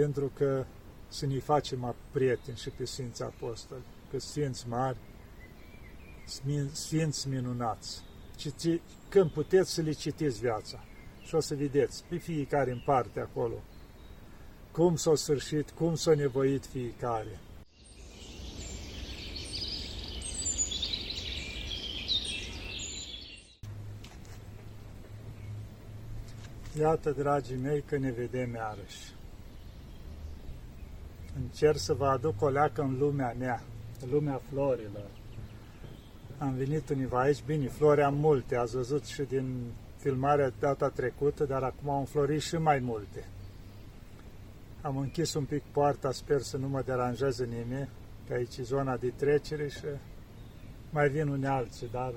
pentru că să ne facem prieteni și pe Sfinții Apostoli, că Sfinți mari, Sfinți minunați. Citi, când puteți să le citiți viața și o să vedeți pe fiecare în parte acolo cum s-a sfârșit, cum s-a nevoit fiecare. Iată, dragii mei, că ne vedem iarăși. Încerc să vă aduc o leacă în lumea mea, în lumea florilor. Am venit univa aici, bine, flori am multe, ați văzut și din filmarea data trecută, dar acum am înflorit și mai multe. Am închis un pic poarta, sper să nu mă deranjeze nimeni, că aici e zona de trecere și mai vin unii alții, dar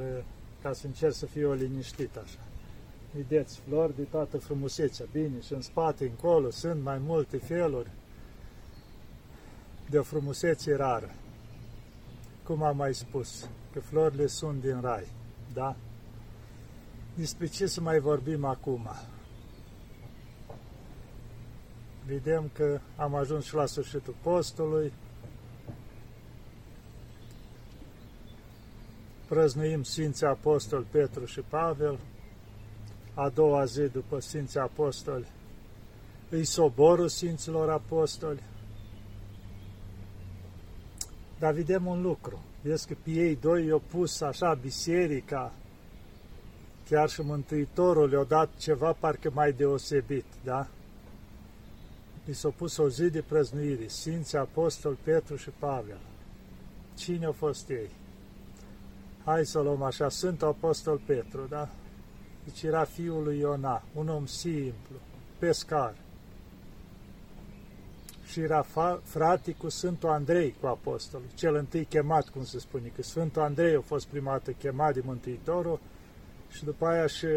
ca să încerc să fiu o liniștit așa. Vedeți, flori de toată frumusețea, bine, și în spate, încolo, sunt mai multe feluri de o frumusețe rară. Cum am mai spus, că florile sunt din rai, da? Despre ce să mai vorbim acum? Vedem că am ajuns și la sfârșitul postului, prăznuim Sfinții Apostoli Petru și Pavel, a doua zi după Sfinții Apostoli, îi soborul Sfinților Apostoli. Dar vedem un lucru, vezi că pe ei doi i-au pus așa biserica, chiar și Mântuitorul le-a dat ceva parcă mai deosebit, da? I s-a pus o zi de prăznuire, Sfinții Apostol Petru și Pavel. Cine au fost ei? Hai să luăm așa, Sfântul Apostol Petru, da? Deci era fiul lui Iona, un om simplu, pescar. Și era frate cu Sfântul Andrei, cu apostolul, cel întâi chemat, cum se spune, că Sfântul Andrei a fost prima dată chemat de Mântuitorul și după aia și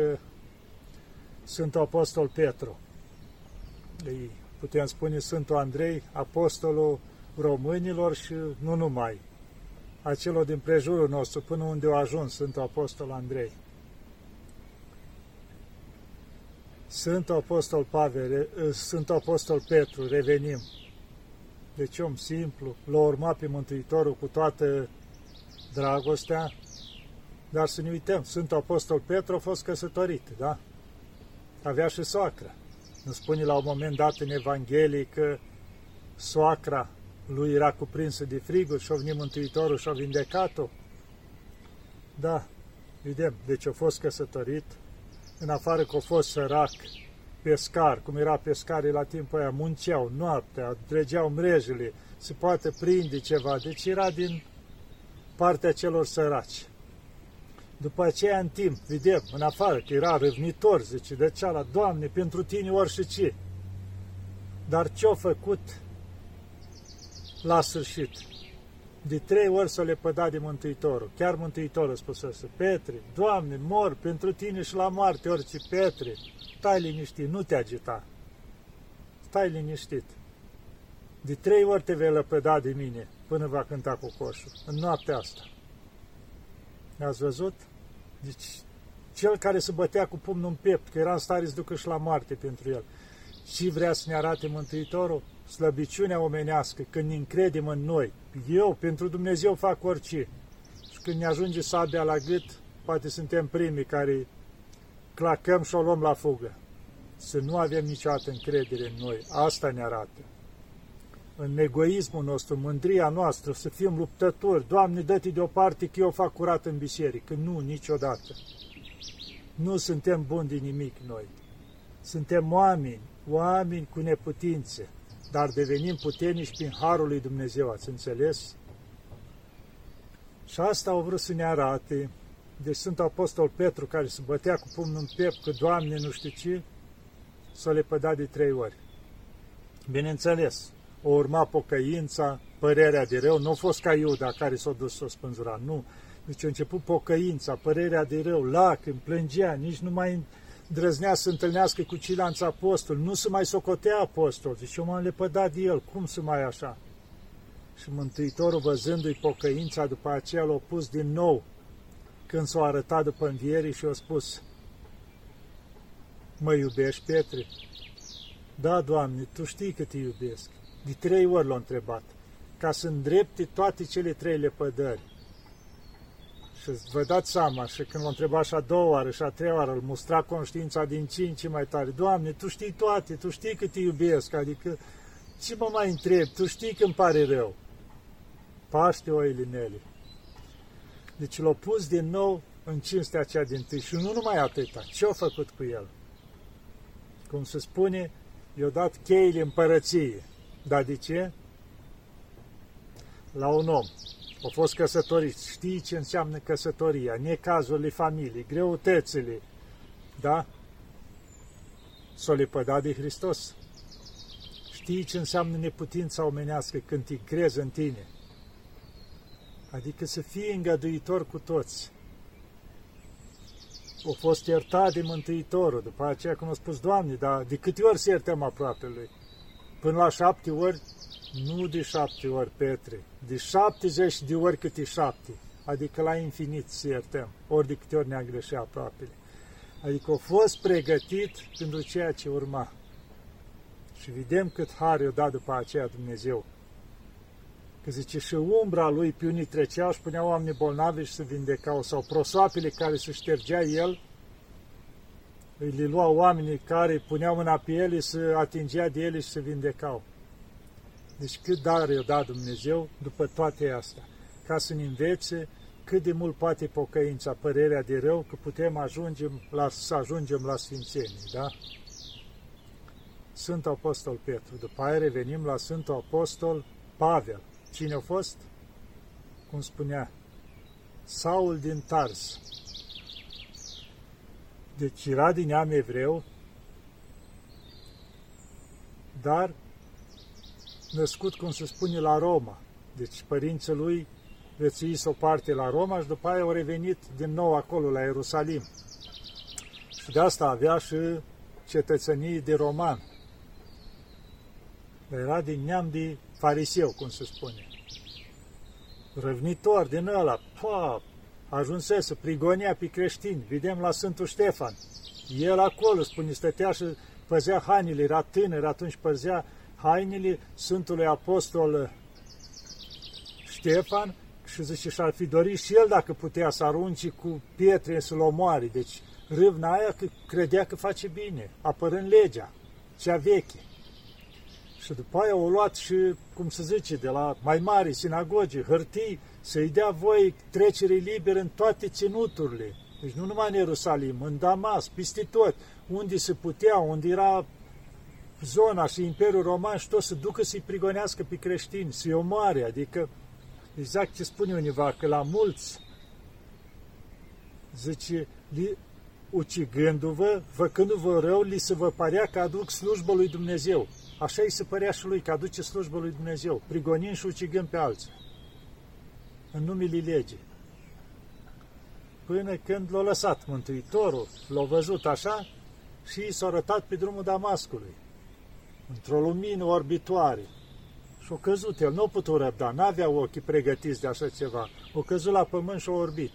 Sfântul Apostol Petru. Îi putem spune Sfântul Andrei, apostolul românilor și nu numai, acelor din prejurul nostru, până unde a ajuns Sfântul Apostol Andrei. Sfântul Apostol Pavel, Sfântul Apostol Petru, revenim. Deci om simplu, l-a urmat pe Mântuitorul cu toată dragostea, dar să ne uităm, Sfântul Apostol Petru a fost căsătorit, da? Avea și soacră. Nu spune la un moment dat în Evanghelie că soacra lui era cuprinsă de friguri și-a venit Mântuitorul și-a vindecat-o? Da, vedem, deci a fost căsătorit, în afară că a fost sărac, pescar, cum era pescarii la timpul aia, munceau noaptea, dregeau mrejele, se poate prinde ceva, deci era din partea celor săraci. După aceea, în timp, vedem, în afară, că era răvnitor, zice, de ceala, Doamne, pentru tine orice ce. Dar ce-a făcut la sfârșit? De trei ori să le păda de Mântuitorul. Chiar Mântuitorul spusese, Petre, Doamne, mor pentru tine și la moarte orice, Petre, stai liniștit, nu te agita. Stai liniștit. De trei ori te vei lăpăda de mine până va cânta cu coșul, în noaptea asta. Ați văzut? Deci, cel care se bătea cu pumnul în piept, că era în stare să ducă și la moarte pentru el. Și vrea să ne arate Mântuitorul? Slăbiciunea omenească, când ne încredem în noi. Eu, pentru Dumnezeu, fac orice. Și când ne ajunge sabia la gât, poate suntem primii care clacăm și o luăm la fugă. Să nu avem niciodată încredere în noi. Asta ne arată. În egoismul nostru, mândria noastră, să fim luptători. Doamne, dă-te deoparte că eu fac curat în biserică. Nu, niciodată. Nu suntem buni de nimic noi. Suntem oameni, oameni cu neputințe, dar devenim puternici prin Harul lui Dumnezeu, ați înțeles? Și asta au vrut să ne arate. Deci sunt Apostol Petru care se bătea cu pumnul în piept că Doamne nu știu ce, să le păda de trei ori. Bineînțeles, o urma pocăința, părerea de rău, nu a fost ca Iuda care s-a dus să o spânzura, nu. Deci a început pocăința, părerea de rău, lacrimi, plângea, nici nu mai îndrăznea să întâlnească cu ceilalți apostoli, nu se mai socotea apostol, deci eu m-am lepădat de el, cum să mai așa? Și Mântuitorul, văzându-i pocăința, după aceea l-a pus din nou, când s-a arătat după înviere și a spus, Mă iubești, Petre? Da, Doamne, Tu știi că Te iubesc. De trei ori l-a întrebat, ca să îndrepte toate cele trei lepădări. Și vă dați seama, și când l-a întrebat și a doua oară și a treia oară, îl mustra conștiința din ce în ce mai tare. Doamne, Tu știi toate, Tu știi că Te iubesc, adică ce mă mai întreb, Tu știi că îmi pare rău. Paște oile mele. Deci l-a pus din nou în cinstea aceea din tâi. Și nu numai atâta. Ce a făcut cu el? Cum se spune, i-a dat cheile împărăției. Dar de ce? La un om. A fost căsătorit. Știi ce înseamnă căsătoria, necazurile familiei, greutățile. Da? S-o lepăda de Hristos. Știi ce înseamnă neputința omenească când te crezi în tine. Adică să fii îngăduitor cu toți a fost iertat de Mântuitorul. După aceea, cum a spus, Doamne, dar de câte ori să iertăm aproape lui? Până la șapte ori? Nu de șapte ori, Petre, de șaptezeci de ori câte șapte, adică la infinit să iertăm, ori de câte ori ne-a greșit aproapele. Adică a fost pregătit pentru ceea ce urma. Și vedem cât har i-a dat după aceea Dumnezeu. Că zice, și umbra lui pe unii treceau și puneau oameni bolnavi și se vindecau, sau prosoapele care se ștergea el, îi le luau oamenii care puneau mâna pe ele, să atingea de ele și se vindecau. Deci cât dar i-a dat Dumnezeu după toate astea, ca să ne învețe cât de mult poate pocăința, părerea de rău, că putem ajungem la, să ajungem la Sfințenii, da? Sfântul Apostol Petru. După aia revenim la Sfântul Apostol Pavel. Cine a fost? Cum spunea, Saul din Tars. Deci era din neam evreu, dar născut, cum se spune, la Roma. Deci părinții lui viețuise o parte la Roma și după aia au revenit din nou acolo, la Ierusalim. Și de asta avea și cetățenii de roman. Era din neam de fariseu, cum se spune. Răvnitor din ăla, pa, ajunsese, prigonia pe creștini. Vedem la Sfântul Ștefan. El acolo, spune, stătea și păzea hainele, era tânăr, atunci păzea hainele Sfântului Apostol Ștefan și zice, și-ar fi dorit și el dacă putea să arunci cu pietre să-l omoare. Deci râvna aia că credea că face bine, apărând legea, cea veche. Și după aia au luat și, cum se zice, de la mai mari sinagogi, hârtii, să-i dea voi trecere liberă în toate ținuturile. Deci nu numai în Ierusalim, în Damas, peste tot, unde se putea, unde era zona și Imperiul Roman și tot să ducă să-i prigonească pe creștini, să-i omoare, adică exact ce spune univa, că la mulți, zice, li, ucigându-vă, făcându-vă rău, li se vă părea că aduc slujbă lui Dumnezeu. Așa îi se părea și lui că aduce slujbă lui Dumnezeu, prigonind și ucigând pe alții, în numele legii. Până când l-a lăsat Mântuitorul, l-a văzut așa și i s-a arătat pe drumul Damascului, într-o lumină orbitoare. Și-a căzut el, nu a putut răbda, n-avea ochii pregătiți de așa ceva. O căzut la pământ și a orbit.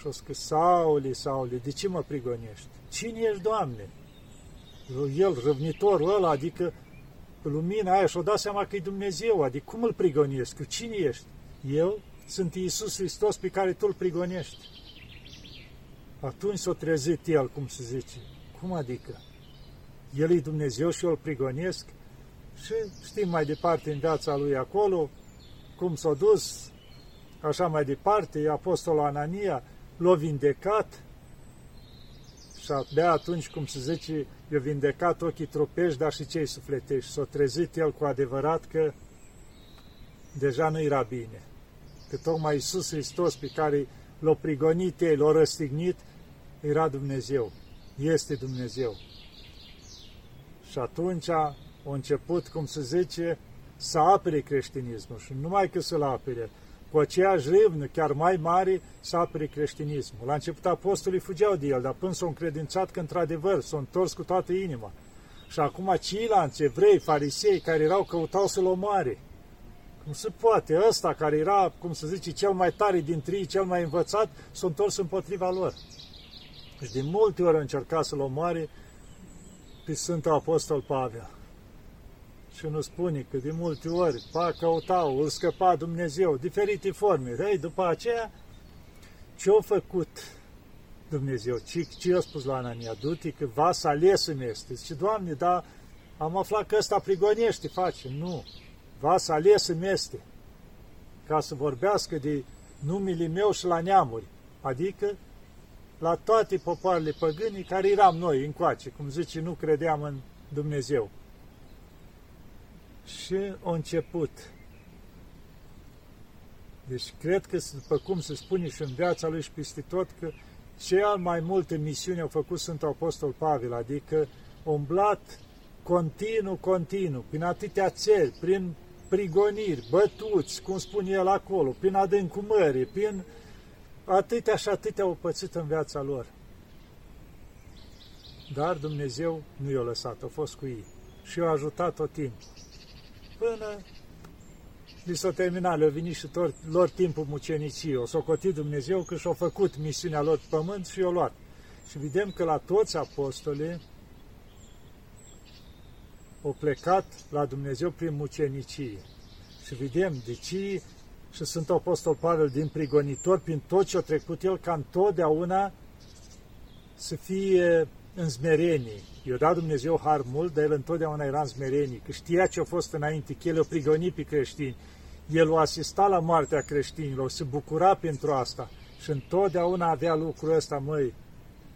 Și-a scris, Sauli, Sauli, de ce mă prigonești? Cine ești, Doamne? el, răvnitorul ăla, adică lumina aia și-o dat seama că e Dumnezeu, adică cum îl prigonesc? Cine ești? Eu sunt Iisus Hristos pe care tu îl prigonești. Atunci s-a trezit el, cum se zice. Cum adică? El e Dumnezeu și eu îl prigonesc? Și știm mai departe în viața lui acolo, cum s-a dus, așa mai departe, apostolul Anania l-a vindecat, și abia atunci, cum se zice, i-a vindecat ochii trupești, dar și cei sufletești. S-a trezit el cu adevărat că deja nu era bine. Că tocmai Iisus Hristos pe care l-a prigonit ei, l-a răstignit, era Dumnezeu. Este Dumnezeu. Și atunci a început, cum se zice, să apere creștinismul. Și numai că să-l apere, cu aceeași râvnă, chiar mai mare, să apere creștinismul. La început apostolii fugeau de el, dar până s-au încredințat că într-adevăr s-au întors cu toată inima. Și acum ceilalți evrei, farisei, care erau, căutau să-l omoare. Cum se poate? Ăsta care era, cum se zice, cel mai tare dintre ei, cel mai învățat, s-a întors împotriva lor. Și de multe ori a încercat să-l omoare, pe Sfântul Apostol Pavel. Și nu spune că de multe ori, pa, căutau, îl scăpa Dumnezeu, diferite forme. Ei, după aceea, ce-a făcut Dumnezeu? Ce, ce a spus la Anania? Du-te că vas ales îmi este. Zice, Doamne, dar am aflat că ăsta prigonește, face. Nu. Vas ales îmi este. Ca să vorbească de numele meu și la neamuri. Adică la toate popoarele păgânii care eram noi încoace, cum zice, nu credeam în Dumnezeu. Și a început. Deci cred că, după cum se spune și în viața lui și peste tot, că cea mai multe misiuni au făcut Sfântul Apostol Pavel, adică umblat continuu, continuu, prin atâtea țări, prin prigoniri, bătuți, cum spune el acolo, prin adâncul mării, prin atâtea și atâtea au pățit în viața lor. Dar Dumnezeu nu i-a lăsat, a fost cu ei și i-a ajutat tot timpul. Până li s-a terminat, le-a venit și tot, lor timpul muceniciei. O s-a cotit Dumnezeu că și-a făcut misiunea lor pe pământ și i-a luat. Și vedem că la toți apostolii au plecat la Dumnezeu prin mucenicie. Și vedem de ce și sunt Apostol Pavel din prigonitor, prin tot ce a trecut el, ca întotdeauna să fie în smerenie. I-a dat Dumnezeu har mult, dar el întotdeauna era în smerenie, că știa ce a fost înainte, că el a prigonit pe creștini. El o asista la moartea creștinilor, se bucura pentru asta și întotdeauna avea lucrul ăsta, măi,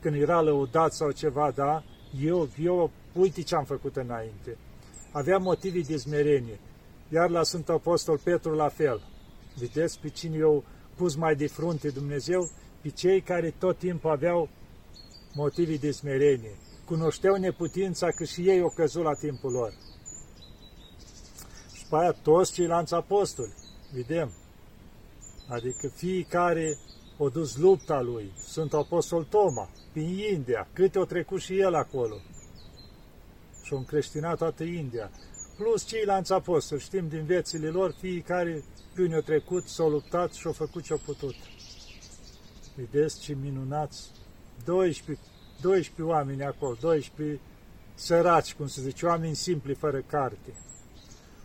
când era lăudat sau ceva, da, eu, eu, uite ce am făcut înainte. Avea motive de smerenie. Iar la Sfântul Apostol Petru la fel. Vedeți pe cine eu pus mai de frunte Dumnezeu? Pe cei care tot timpul aveau motive de smerenie. Cunoșteau neputința că și ei o căzut la timpul lor. Și pe aia toți ceilalți apostoli, vedem. Adică fiecare o dus lupta lui. Sunt apostol Toma, prin India, câte o trecut și el acolo. Și-o încreștinat toată India plus ceilalți apostoli. Știm din viețile lor, fiecare pe unde trecut, s-au luptat și au făcut ce-au putut. Vedeți ce minunați! 12, 12 oameni acolo, 12 săraci, cum se zice, oameni simpli, fără carte.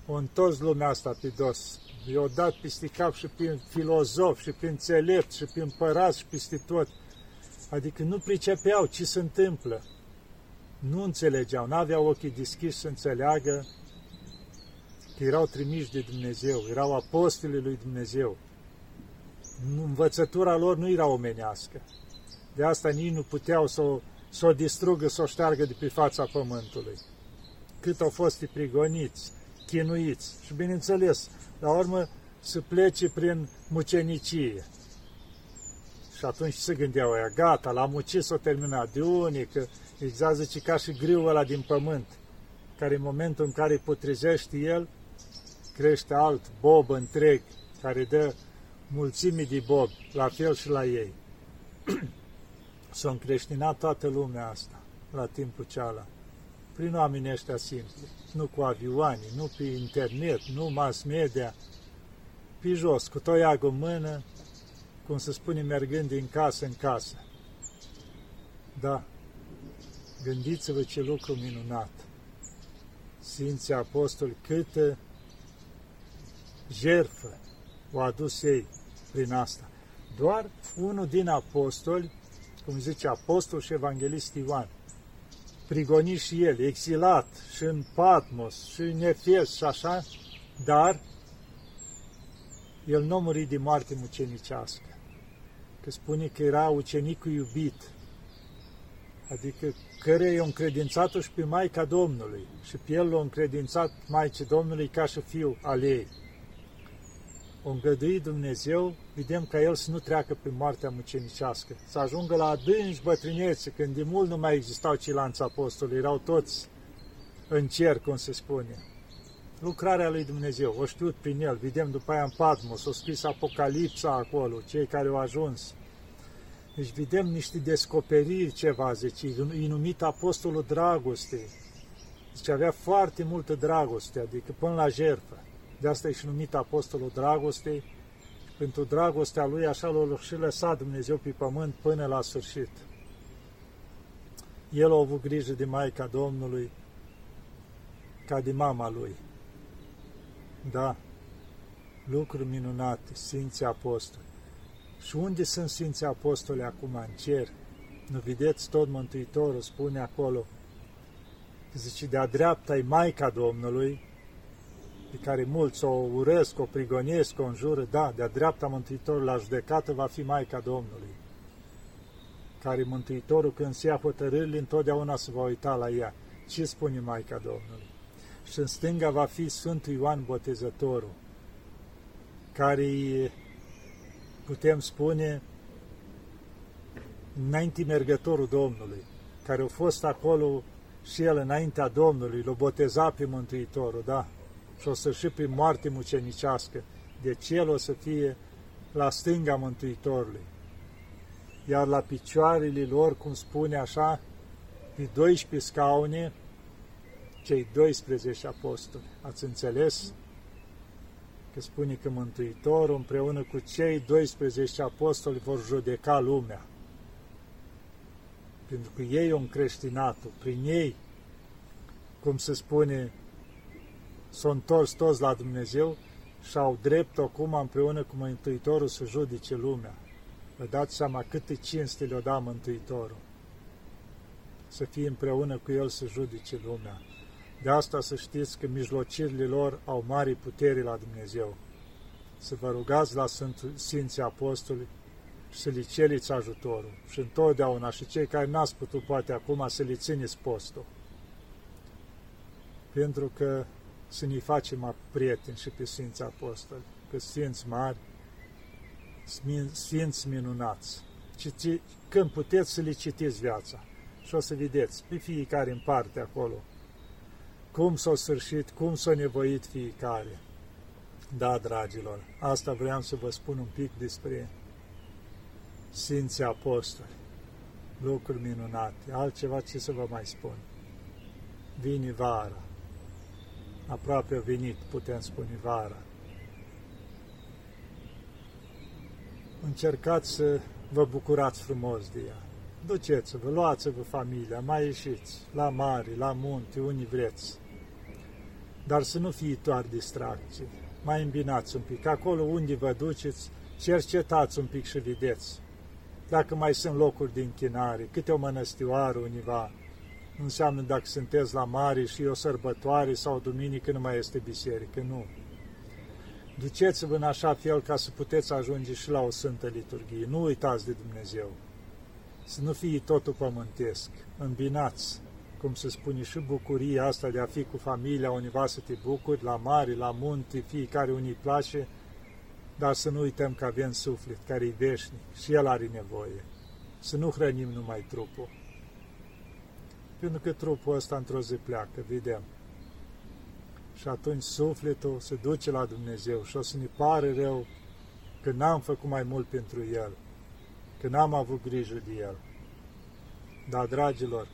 O întors lumea asta pe dos. I-au dat peste cap și prin filozof, și prin înțelept, și prin părat, și peste tot. Adică nu pricepeau ce se întâmplă. Nu înțelegeau, n-aveau ochii deschiși să înțeleagă că erau trimiși de Dumnezeu, erau apostolii lui Dumnezeu. Învățătura lor nu era omenească. De asta nici nu puteau să o, să o distrugă, să o șteargă de pe fața pământului. Cât au fost prigoniți, chinuiți și, bineînțeles, la urmă să plece prin mucenicie. Și atunci se gândeau aia, gata, l-am ucis, o terminat. De unii, că exact zice ca și griul ăla din pământ, care în momentul în care putrezește el, crește alt bob întreg care dă mulțimi de bob, la fel și la ei. S-a încreștinat toată lumea asta la timpul ceala, prin oamenii ăștia simpli, nu cu avioane, nu pe internet, nu mass media, pe jos, cu toiagul în mână, cum se spune, mergând din casă în casă. Da, gândiți-vă ce lucru minunat. Sfinții Apostoli, câtă jertfă o adus ei prin asta. Doar unul din apostoli, cum zice apostol și evanghelist Ioan, prigonit și el, exilat și în Patmos și în Efes și așa, dar el nu a murit de moarte mucenicească. Că spune că era ucenicul iubit, adică care i-a încredințat-o și pe Maica Domnului și pe el l-a încredințat Maicii Domnului ca și fiu al ei o îngădui Dumnezeu, vedem ca el să nu treacă prin moartea mucenicească, să ajungă la adânci bătrânețe, când de mult nu mai existau ceilalți apostoli, erau toți în cer, cum se spune. Lucrarea lui Dumnezeu, o știut prin el, vedem după aia în Patmos, o scris Apocalipsa acolo, cei care au ajuns. Deci vedem niște descoperiri ceva, zice, e numit Apostolul Dragostei. Deci avea foarte multă dragoste, adică până la jertfă. De asta e și numit Apostolul Dragostei. Pentru dragostea lui așa l-a și lăsat Dumnezeu pe pământ până la sfârșit. El a avut grijă de Maica Domnului ca de mama lui. Da, lucruri minunate, Sfinții Apostoli. Și unde sunt Sfinții Apostoli acum? În cer. Nu vedeți, tot Mântuitorul spune acolo, zice, de-a dreapta e Maica Domnului, pe care mulți o urăsc, o prigonesc, o înjură, da, de-a dreapta Mântuitorul la judecată va fi Maica Domnului, care Mântuitorul când se ia hotărârile, întotdeauna se va uita la ea. Ce spune Maica Domnului? Și în stânga va fi Sfântul Ioan Botezătorul, care putem spune înainte mergătorul Domnului, care a fost acolo și el înaintea Domnului, l-a botezat pe Mântuitorul, da? Și o să și prin moarte mucenicească. Deci el o să fie la stânga Mântuitorului. Iar la picioarele lor, cum spune așa, pe 12 scaune, cei 12 apostoli. Ați înțeles? Că spune că Mântuitorul împreună cu cei 12 apostoli vor judeca lumea pentru că ei au încreștinat prin ei, cum se spune, s-au întors toți la Dumnezeu și au drept acum împreună cu Mântuitorul să judece lumea. Vă dați seama câte cinste le-o da Mântuitorul. Să fie împreună cu El să judece lumea. De asta să știți că mijlocirile lor au mari putere la Dumnezeu. Să vă rugați la Sfinții Apostoli să le ceriți ajutorul și întotdeauna și cei care n-ați putut poate acum să le țineți postul. Pentru că să ne facem prieteni și pe Sfinți Apostoli, că Sfinți mari, Sfinți minunați. Citi, când puteți să le citiți viața și o să vedeți pe fiecare în parte acolo cum s-a sfârșit, cum s-a nevoit fiecare. Da, dragilor, asta vreau să vă spun un pic despre Sfinții Apostoli, lucruri minunate, altceva ce să vă mai spun. Vine vara, aproape a venit, putem spune vara. Încercați să vă bucurați frumos de ea. Duceți-vă, luați-vă familia, mai ieșiți la mare, la munte, unde vreți. Dar să nu fie doar distracții. Mai îmbinați un pic. Acolo unde vă duceți, cercetați un pic și vedeți dacă mai sunt locuri de închinare, câte o mănăstioară univa, nu înseamnă dacă sunteți la mare și o sărbătoare sau o duminică nu mai este biserică, nu. Duceți-vă în așa fel ca să puteți ajunge și la o Sfântă Liturghie. Nu uitați de Dumnezeu. Să nu fie totul pământesc. Îmbinați, cum se spune, și bucuria asta de a fi cu familia univa să te bucuri, la mare, la munte, fiecare unii place, dar să nu uităm că avem suflet care e veșnic și el are nevoie. Să nu hrănim numai trupul. Pentru că trupul ăsta într-o zi pleacă, vedem. Și atunci sufletul se duce la Dumnezeu și o să ne pare rău că n-am făcut mai mult pentru El, că n-am avut grijă de El. Dar, dragilor,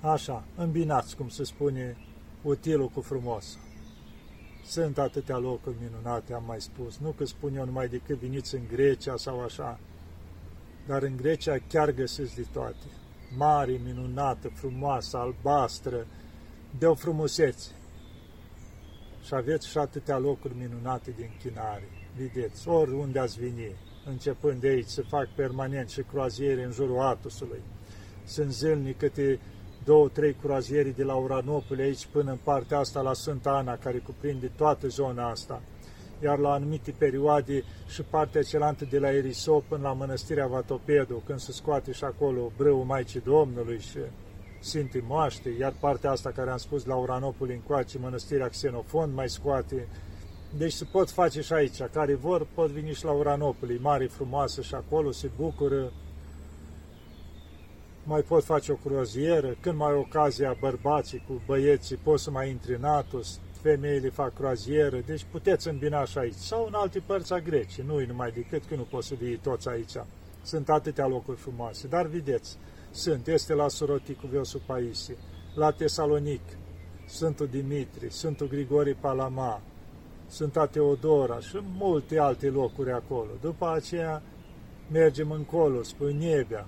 așa, îmbinați, cum se spune, utilul cu frumos. Sunt atâtea locuri minunate, am mai spus. Nu că spun eu numai decât veniți în Grecia sau așa, dar în Grecia chiar găsiți de toate. Mare, minunată, frumoasă, albastră, de o frumusețe. Și aveți și atâtea locuri minunate de închinare. Vedeți, oriunde ați veni, începând de aici, se fac permanent și croaziere în jurul Atusului. Sunt zilnic câte două, trei croazieri de la Uranopole aici până în partea asta la Sfânta Ana, care cuprinde toată zona asta. Iar la anumite perioade și partea cealaltă de la Erisop până la Mănăstirea Vatopedu, când se scoate și acolo brâul Maicii Domnului și Sfintii Moaște, iar partea asta care am spus la Uranopole încoace, Mănăstirea Xenofond mai scoate. Deci se pot face și aici, care vor pot veni și la Uranopole, mare, frumoasă și acolo se bucură mai pot face o croazieră, când mai ocazia bărbații cu băieții, pot să mai intri în Atos, femeile fac croazieră, deci puteți îmbina și aici. Sau în alte părți a Grecii, nu numai decât că nu pot să vii toți aici. Sunt atâtea locuri frumoase, dar vedeți, sunt, este la cu Veosu Paisi, la Tesalonic, Sfântul Dimitri, Sfântul Grigori Palama, Sfânta Teodora și multe alte locuri acolo. După aceea mergem încolo, spre Niebea,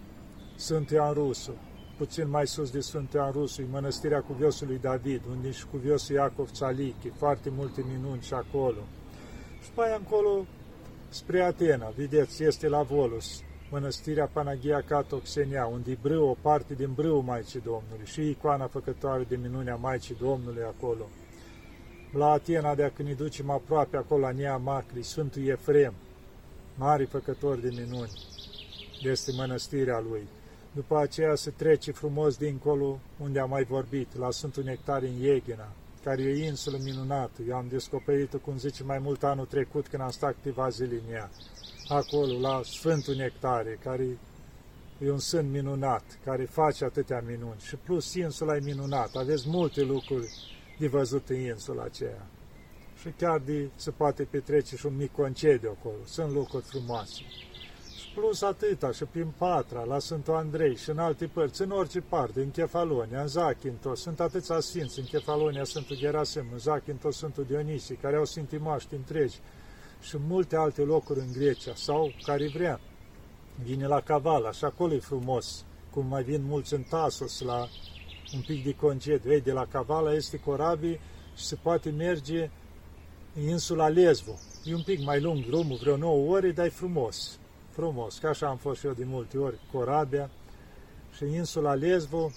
sunt Ioan Rusu, puțin mai sus de Sfântul Ioan Rusului, mănăstirea Cuviosului David, unde și Cuviosul Iacov Țalichi, foarte multe minuni și acolo. Și pe aia încolo spre Atena, vedeți, este la Volus, mănăstirea Panagia Catoxenia, unde e brâu, o parte din brâu Maicii Domnului și icoana făcătoare de minunea Maicii Domnului acolo. La Atena, de când ne ducem aproape, acolo la Nea Macri, Sfântul Efrem, mari făcători de minuni, este mănăstirea lui. După aceea se trece frumos dincolo, unde am mai vorbit, la Sfântul Nectar în Ieghina, care e o insulă minunată. Eu am descoperit-o, cum zice, mai mult anul trecut, când am stat câteva zile în ea. Acolo, la Sfântul Nectare, care e un sân minunat, care face atâtea minuni. Și plus, insula e minunată. Aveți multe lucruri de văzut în insula aceea. Și chiar de se poate petrece și un mic concediu acolo. Sunt lucruri frumoase plus atâta și prin Patra, la Sfântul Andrei și în alte părți, în orice parte, în Chefalonia, în Zachintos, sunt atâția sfinți, în Chefalonia Sfântul Gerasim, în Zachintos Sfântul Dionisie, care au sfintimaști întregi și multe alte locuri în Grecia, sau care vrea. Vine la Cavala și acolo e frumos, cum mai vin mulți în Tasos la un pic de concediu. Ei, de la Cavala este corabii și se poate merge în insula Lesbo. E un pic mai lung drumul, vreo 9 ore, dar e frumos frumos, ca așa am fost și eu de multe ori, Corabia și insula Lesbo,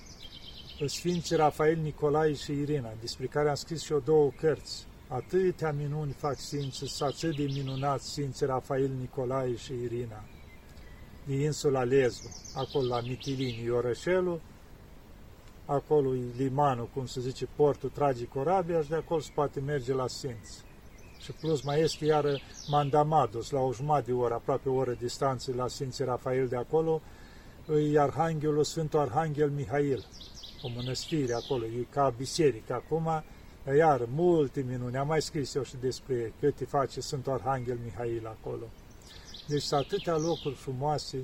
Sfinții Rafael, Nicolae și Irina, despre care am scris și eu două cărți. Atâtea minuni fac Sfinții, atât de minunați Sfinții Rafael, Nicolae și Irina, din insula Lesbo, acolo la Mitilini, orășelul, acolo e limanul, cum se zice, portul trage corabia și de acolo se poate merge la Sfinți și plus mai este iară Mandamados, la o jumătate de oră, aproape o oră distanță la Sfinții Rafael de acolo, e Arhanghelul Sfântul Arhanghel Mihail, o mănăstire acolo, e ca biserică acum, iar multe minuni, am mai scris eu și despre câte face Sfântul Arhanghel Mihail acolo. Deci sunt atâtea locuri frumoase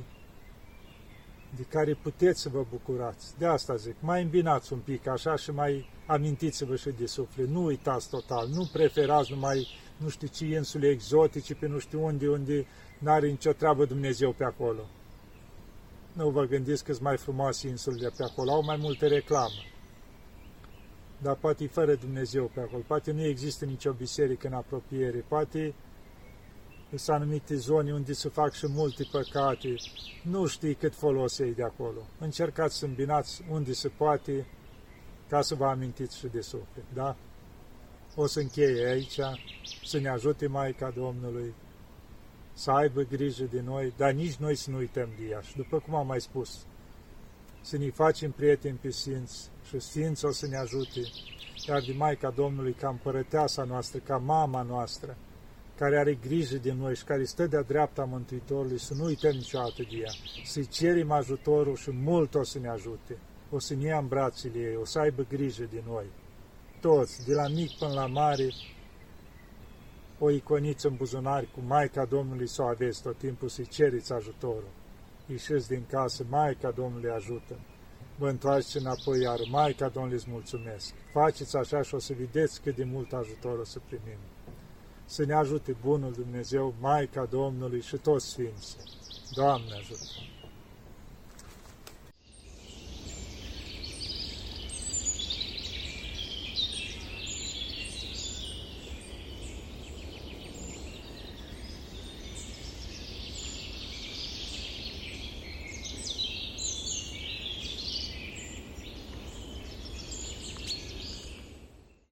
de care puteți să vă bucurați. De asta zic, mai îmbinați un pic așa și mai amintiți-vă și de suflet. Nu uitați total, nu preferați numai nu știu ce insule exotice, pe nu știu unde, unde n-are nicio treabă Dumnezeu pe acolo. Nu vă gândiți că sunt mai frumoase insulele pe acolo, au mai multe reclamă. Dar poate fără Dumnezeu pe acolo, poate nu există nicio biserică în apropiere, poate sunt anumite zone unde se fac și multe păcate, nu știi cât folos de acolo. Încercați să îmbinați unde se poate, ca să vă amintiți și de suflet, da? O să încheie aici, să ne ajute Maica Domnului, să aibă grijă de noi, dar nici noi să nu uităm de ea. Și după cum am mai spus, să ne facem prieteni pe Sfinți și Sfinți o să ne ajute, iar de Maica Domnului ca împărăteasa noastră, ca mama noastră, care are grijă de noi și care stă de-a dreapta Mântuitorului, să nu uităm niciodată de ea, să-i cerem ajutorul și mult o să ne ajute. O să ne ia în brațele ei, o să aibă grijă de noi. Toți, de la mic până la mare, o iconiță în buzunar cu Maica Domnului să o aveți tot timpul să-i ceriți ajutorul. Ieșiți din casă, Maica Domnului ajută Vă întoarceți înapoi, iar Maica Domnului îți mulțumesc. Faceți așa și o să vedeți cât de mult ajutor o să primim. Să ne ajute Bunul Dumnezeu, Maica Domnului și toți Sfinții. Doamne ajută!